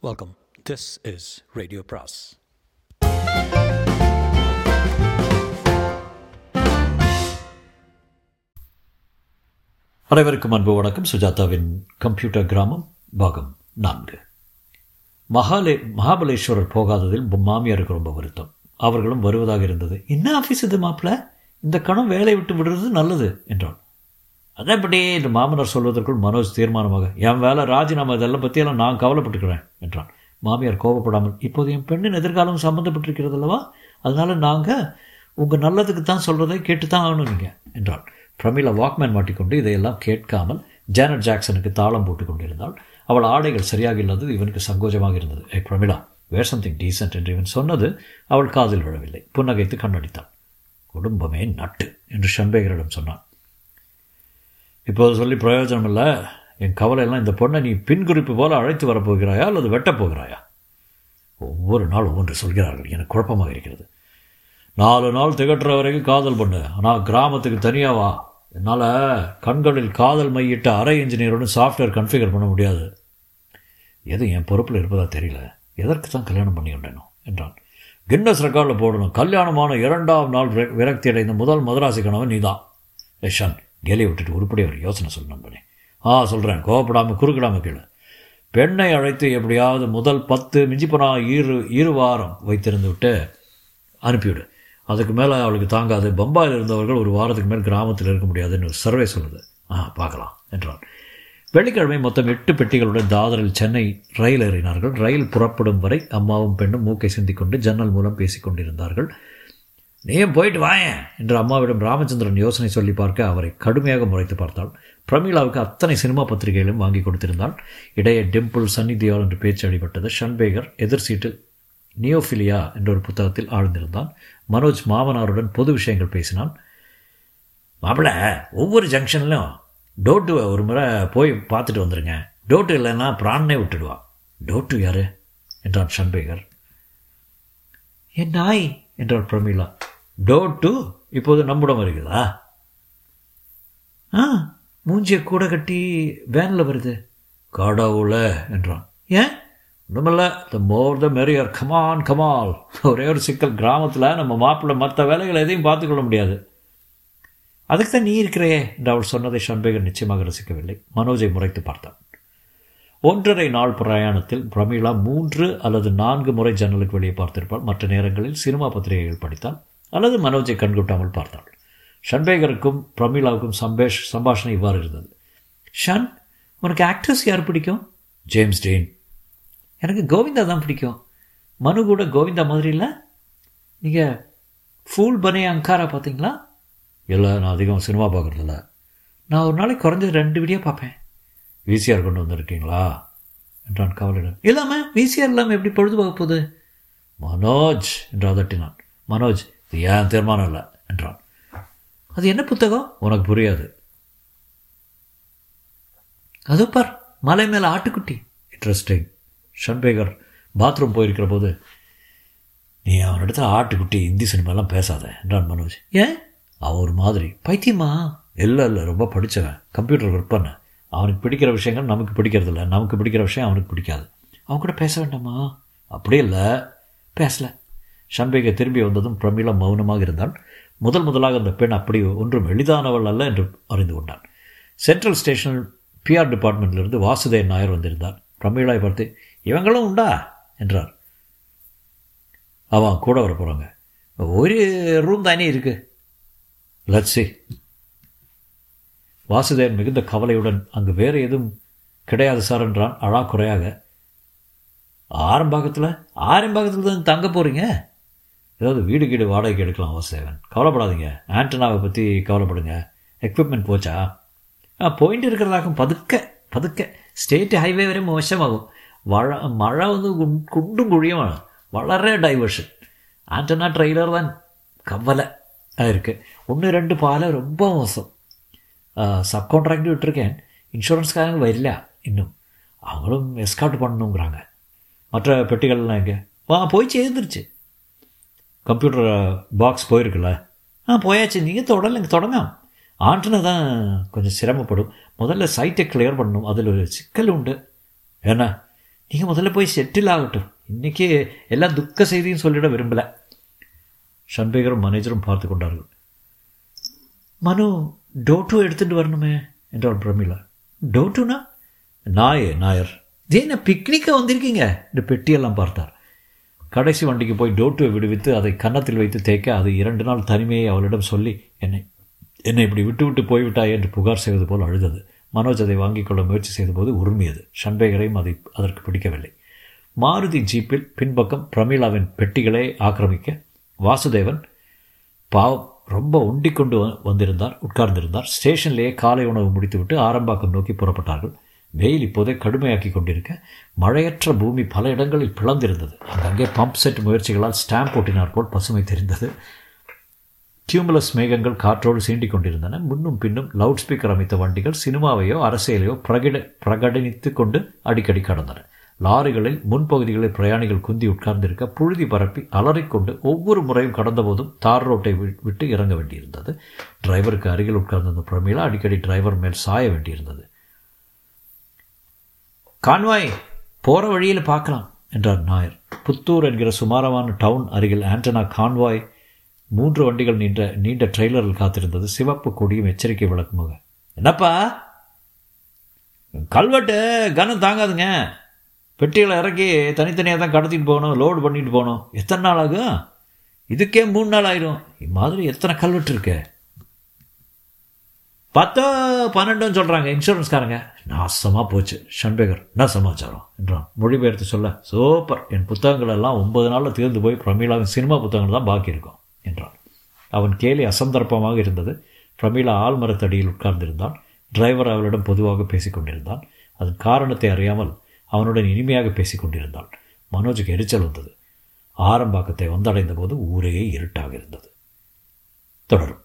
Welcome this is radio பிராஸ் அனைவருக்கும் அன்பு வணக்கம். சுஜாதாவின் கம்ப்யூட்டர் கிராமம் பாகம் நான்கு. மகாலே மகாபலேஸ்வரர் போகாததில் மாமியாருக்கு ரொம்ப வருத்தம். அவர்களும் வருவதாக இருந்தது. என்ன ஆஃபீஸ் இது மாப்பிள்ள இந்த கணம் வேலை விட்டு விடுறது நல்லது என்றான். அதேபடி இந்த மாமனார் சொல்வதற்குள் மனோஜ் தீர்மானமாக என் வேலை ராஜினாமா இதெல்லாம் பற்றியெல்லாம் நான் கவலைப்பட்டுக்கிறேன் என்றான். மாமியார் கோபப்படாமல் இப்போது என் பெண்ணின் எதிர்காலம் சம்மந்தப்பட்டிருக்கிறது அல்லவா? அதனால் நாங்கள் உங்கள் நல்லதுக்கு தான் சொல்கிறதை கேட்டு தான் ஆகணும் நீங்கள் என்றான். பிரமிளா வாக்மேன் மாட்டிக்கொண்டு இதையெல்லாம் கேட்காமல் ஜானட் ஜாக்சனுக்கு தாளம் போட்டுக் கொண்டிருந்தாள். அவள் ஆடைகள் சரியாக இல்லாதது இவனுக்கு சங்கோஜமாக இருந்தது. ஏ பிரமிளா வேர் சம்திங் டீசென்ட் என்று இவன் சொன்னது அவள் காதில் விழவில்லை. புன்னகைத்து கண்ணடித்தாள். குடும்பமே நட்டு என்று ஷன்பேகரிடம் சொன்னான். இப்போது சொல்லி பிரயோஜனம் இல்லை. என் கவலையெல்லாம் இந்த பொண்ணை நீ பின்குறிப்பு போல அழைத்து வரப்போகிறாயா அல்லது வெட்டப் போகிறாயா ஒவ்வொரு நாள் ஒவ்வொன்று சொல்கிறார்கள். எனக்கு குழப்பமாக இருக்கிறது. நாலு நாள் திகட்டுற வரைக்கும் காதல் பண்ணு. ஆனால் கிராமத்துக்கு தனியாக வா. என்னால் கண்களில் காதல் மையிட்ட அரை இன்ஜினியருடன் சாஃப்ட்வேர் கன்ஃபிகர் பண்ண முடியாது. எது என் பொறுப்பில் இருப்பதா தெரியல. எதற்கு தான் கல்யாணம் பண்ணி கொண்டேனோ என்றான். கின்னஸ் ரெக்கார்டில் போடணும். கல்யாணமான இரண்டாம் நாள் விரக்தி அடைந்த முதல் மதராசி கணவன் நீதான். யஷன் கேலி விட்டுட்டு உருப்படி ஒரு யோசனை சொல்லணும் பண்ணி ஆ சொல்கிறேன் கோவப்படாமல் குறுக்கிடாமல் கீழே பெண்ணை அழைத்து எப்படியாவது முதல் பத்து மிஞ்சிப்பனா இரு இரு வாரம் வைத்திருந்து விட்டு அனுப்பிவிடு. அதுக்கு மேலே அவளுக்கு தாங்காது. பம்பாயில் இருந்தவர்கள் ஒரு வாரத்துக்கு மேல் கிராமத்தில் இருக்க முடியாதுன்னு ஒரு சர்வே சொல்லுது. ஆ பார்க்கலாம் என்றான். வெள்ளிக்கிழமை மொத்தம் எட்டு பெட்டிகளுடன் தாதரில் சென்னை ரயில் ஏறினார்கள். ரயில் புறப்படும் வரை அம்மாவும் பெண்ணும் மூக்கை சிந்திக்கொண்டு ஜன்னல் மூலம் பேசிக்கொண்டிருந்தார்கள். நீயும் போயிட்டு வாயேன்? என்று அம்மாவிடம் ராமச்சந்திரன் யோசனை சொல்லி பார்க்க அவரை கடுமையாக முறைத்து பார்த்தாள். பிரமீளாவுக்கு அத்தனை சினிமா பத்திரிகைகளும் வாங்கி கொடுத்திருந்தாள். இடையே டிம்பிள் சன்னிதியால் என்று பேச்சு அடிபட்டது. ஷன்பேகர் எதிர் சீட்டில் நியோஃபிலியா என்ற ஒரு புத்தகத்தில் ஆழ்ந்திருந்தான். மனோஜ் மாமனாருடன் பொது விஷயங்கள் பேசினான். மாப்பிள்ள ஒவ்வொரு ஜங்ஷன்லையும் டோட்டு ஒரு முறை போய் பார்த்துட்டு வந்துருங்க. டோட்டு இல்லைன்னா பிராணனே விட்டுடுவா. டோட்டு யாரு? என்றான் ஷன்பேகர். என் நாய் என்றாள் பிரமீளா. டோட்டு இப்போது நம்மிடம் வருகிறதா? ஆ மூஞ்சியை கூட கட்டி வேனில் வருது. கடவுள என்றான். ஏன்? ஒன்றுமில்ல த மோர் த மெரியர் கமான் கமால் ஒரே ஒரு சிக்கல். கிராமத்தில் நம்ம மாப்பிள்ளை மற்ற வேலைகளை எதையும் பார்த்துக்கொள்ள முடியாது. அதுக்கு தான் நீ இருக்கிறே என்று அவள் சொன்னதை ஷண்பேகர் நிச்சயமாக ரசிக்கவில்லை. மனோஜை முறைத்து பார்த்தான். ஒன்றரை நாள் பிரயாணத்தில் பிரமீளா மூன்று அல்லது நான்கு முறை ஜன்னலுக்கு வெளியே பார்த்திருப்பாள். மற்ற நேரங்களில் சினிமா பத்திரிகைகள் படித்தாள். அல்லது மனோஜை கண்கொட்டாமல் பார்த்தாள். ஷன்பேகருக்கும் பிரமீளாவுக்கும் சம்பேஷ் சம்பாஷணை இவ்வாறு இருந்தது. ஷன் உனக்கு ஆக்ட்ரஸ் யார் பிடிக்கும்? James Dean. எனக்கு கோவிந்தா தான் பிடிக்கும். மனு கூட கோவிந்தா மாதிரி இல்லை? நீங்கள் ஃபூல் பனே அங்காரா பார்த்தீங்களா? இல்லை நான் அதிகம் சினிமா பார்க்குறதில்ல. நான் ஒரு நாளைக்கு குறைஞ்சது ரெண்டு வீடியோ பார்ப்பேன். விசிஆர் கொண்டு வந்திருக்கீங்களா? என்றான் காவலிடம் இல்லாமல் விசிஆர் இல்லாமல் எப்படி பொழுதுபோக போகுது? மனோஜ் என்று அதட்டினான் மனோஜ் இது ஏன் தீர்மானம் இல்லை? என்றான். அது என்ன புத்தகம்? உனக்கு புரியாது. அதோ பார் மலை மேலே ஆட்டுக்குட்டி. இன்ட்ரெஸ்டிங் ஷன்பேகர் பாத்ரூம் போயிருக்கிற போது நீ அவனிடத்துல ஆட்டுக்குட்டி இந்தி சினிமாலாம் பேசாத என்றான் மனோஜ். ஏன்? அவன் ஒரு மாதிரி. பைத்தியமா? இல்லை இல்லை ரொம்ப படித்தவன் கம்ப்யூட்டர் ஒர்க் பண்ண. அவனுக்கு பிடிக்கிற விஷயங்கள் நமக்கு பிடிக்கிறது இல்லை. நமக்கு பிடிக்கிற விஷயம் அவனுக்கு பிடிக்காது. அவன் கூட பேச வேண்டாமா? அப்படி இல்லை. பேசலை. ஷன்பேகை திரும்பி வந்ததும் பிரமிளா மௌனமாக இருந்தான். முதல் முதலாக அந்த பெண் அப்படி ஒன்றும் எளிதானவள் அல்ல என்று அறிந்து கொண்டான். சென்ட்ரல் ஸ்டேஷன் பிஆர் டிபார்ட்மெண்ட்டிலிருந்து வாசுதேவன் நாயர் வந்திருந்தார். பிரமீளாவை பார்த்து இவங்களும் உண்டா? என்றார். அவன் கூட வர போகிறாங்க ஒரு ரூம் தானே இருக்கு. லட்சி வாசுதேவன் மிகுந்த கவலையுடன் அங்கு வேறு எதுவும் கிடையாது சார் என்றான் அழா குறையாக ஆரம்பாகத்தில் ஆரம்பாகத்தில் தான் தங்க போகிறீங்க ஏதாவது வீடு கீடு வாடகைக்கு எடுக்கலாம் வாசுதேவன் கவலைப்படாதீங்க. ஆண்டனாவை பற்றி கவலைப்படுங்க. எக்யூப்மெண்ட் போச்சா? ஆ போயிட்டு இருக்கிறதாக்கும் பதுக்க பதுக்க. ஸ்டேட் ஹைவே வரை மோசமாகும். மழை மழை வந்து குண்டும் குழியும் வளர டைவர்ஷன் ஆண்டனா ட்ரெய்லர் தான். கவலை இருக்குது ஒன்று ரெண்டு பாலை ரொம்ப மோசம். சப் கான்ட்ராக்ட் விட்டுருக்கேன். இன்சூரன்ஸ்காரங்க வரல இன்னும். அவங்களும் எஸ்கார்ட் பண்ணணுங்கிறாங்க மற்ற பெட்டிகள்லாம் எங்கே? ஆ போய் சேர்ந்துருச்சு. Computer box போயிருக்குல்ல? ஆ போயாச்சு. நீங்கள் தொடரலைங்க தொடங்க ஆண்டனை தான் கொஞ்சம் சிரமப்படும். முதல்ல சைட்டை கிளியர் பண்ணணும். அதில் ஒரு சிக்கல் உண்டு. ஏன்னா நீங்கள் முதல்ல போய் செட்டில் ஆகட்டும். இன்றைக்கி எல்லாம் துக்க செய்தியும் சொல்லிட விரும்பலை. ஷன்பேகரும் மேனேஜரும் பார்த்து கொண்டார்கள். மனு டோட்டோ எடுத்துகிட்டு வரணுமே என்றாள் பிரமிளா. டோட்டுனா? நாயே நாயர். இதே பிக்னிக்காக வந்திருக்கீங்க இந்த பெட்டியெல்லாம் பார்த்தார். கடைசி வண்டிக்கு போய் டோட்டுவை விடுவித்து அதை கன்னத்தில் வைத்து தேய்க்க அது இரண்டு நாள் தனிமையை அவளிடம் சொல்லி என்னை என்னை இப்படி விட்டுவிட்டு போய்விட்டாய் என்று புகார் செய்வது போல் அழுதது. மனோஜ் அதை வாங்கிக் கொள்ள முயற்சி செய்தபோது உரிமையது. ஷன்பேகரையும் அதை அதற்கு பிடிக்கவில்லை. மாருதி ஜீப்பில் பின்பக்கம் பிரமீளாவின் பெட்டிகளை ஆக்கிரமிக்க வாசுதேவன் பாவம் ரொம்ப உண்டிக் கொண்டு வந்திருந்தார் உட்கார்ந்திருந்தார். ஸ்டேஷன்லேயே காலை உணவு முடித்துவிட்டு ஆரம்பாக்கம் நோக்கி புறப்பட்டார்கள். வெயில் இப்போதே கடுமையாக்கி கொண்டிருக்க மழையற்ற பூமி பல இடங்களில் பிளந்திருந்தது. அங்கங்கே பம்ப் செட் முயற்சிகளால் ஸ்டாம்ப் ஓட்டினார் போல் பசுமை தெரிந்தது. டியூமுலஸ் மேகங்கள் காற்றோடு சீண்டிக் கொண்டிருந்தன. முன்னும் பின்னும் லவுட் ஸ்பீக்கர் அமைத்த வண்டிகள் சினிமாவையோ அரசியலையோ பிரகட பிரகடனித்து கொண்டு அடிக்கடி கடந்தன. லாரிகளில் முன்பகுதிகளில் பிரயாணிகள் குந்தி உட்கார்ந்திருக்க புழுதி பரப்பி அலறிக்கொண்டு ஒவ்வொரு முறையும் கடந்தபோதும் தார் ரோட்டை விட்டு இறங்க வேண்டியிருந்தது. டிரைவருக்கு அருகில் உட்கார்ந்திருந்த பிரமிளா அடிக்கடி டிரைவர் மேல் சாய வேண்டியிருந்தது. கான்வாய் போகிற வழியில் பார்க்கலாம் என்றார் நாயர். புத்தூர் என்கிற சுமாரமான டவுன் அருகில் ஆண்டனா கான்வாய் மூன்று வண்டிகள் நீண்ட நீண்ட ட்ரெய்லரில் காத்திருந்தது. சிவப்பு கொடியும் எச்சரிக்கை விளக்குமாக. என்னப்பா? கல்வெட்டு கனம் தாங்காதுங்க. பெட்டிகளை இறக்கி தனித்தனியாக தான் கடத்திட்டு போகணும் லோடு பண்ணிட்டு போகணும். எத்தனை நாள் ஆகும்? இதுக்கே மூணு நாள் ஆயிரும். இம்மாதிரி எத்தனை கல்வெட்டு இருக்குது பத்தோ பன்னெண்டுன்னு சொல்கிறாங்க இன்சூரன்ஸ்காரங்க நாசமாக போச்சு. ஷன்பேகர் என்ன சமாச்சாரம்? என்றான். மொழிபெயர்த்து சொல்ல சூப்பர். என் புத்தகங்கள் எல்லாம் ஒன்பது நாளில் தீர்ந்து போய் பிரமீளாவின் சினிமா புத்தகங்கள் தான் பாக்கி இருக்கும். என்றான். அவன் கேலி அசந்தர்ப்பமாக இருந்தது. பிரமீளா ஆழ்மரத்தடியில் உட்கார்ந்திருந்தான். டிரைவர் அவளிடம் பொதுவாக பேசிக்கொண்டிருந்தான் அதன் காரணத்தை அறியாமல் அவனுடன் இனிமையாக பேசிக் கொண்டிருந்தான். மனோஜுக்கு எரிச்சல் வந்தது. ஆரம்பாக்கத்தை வந்தடைந்த போது ஊரே இருட்டாக இருந்தது. தொடரும்.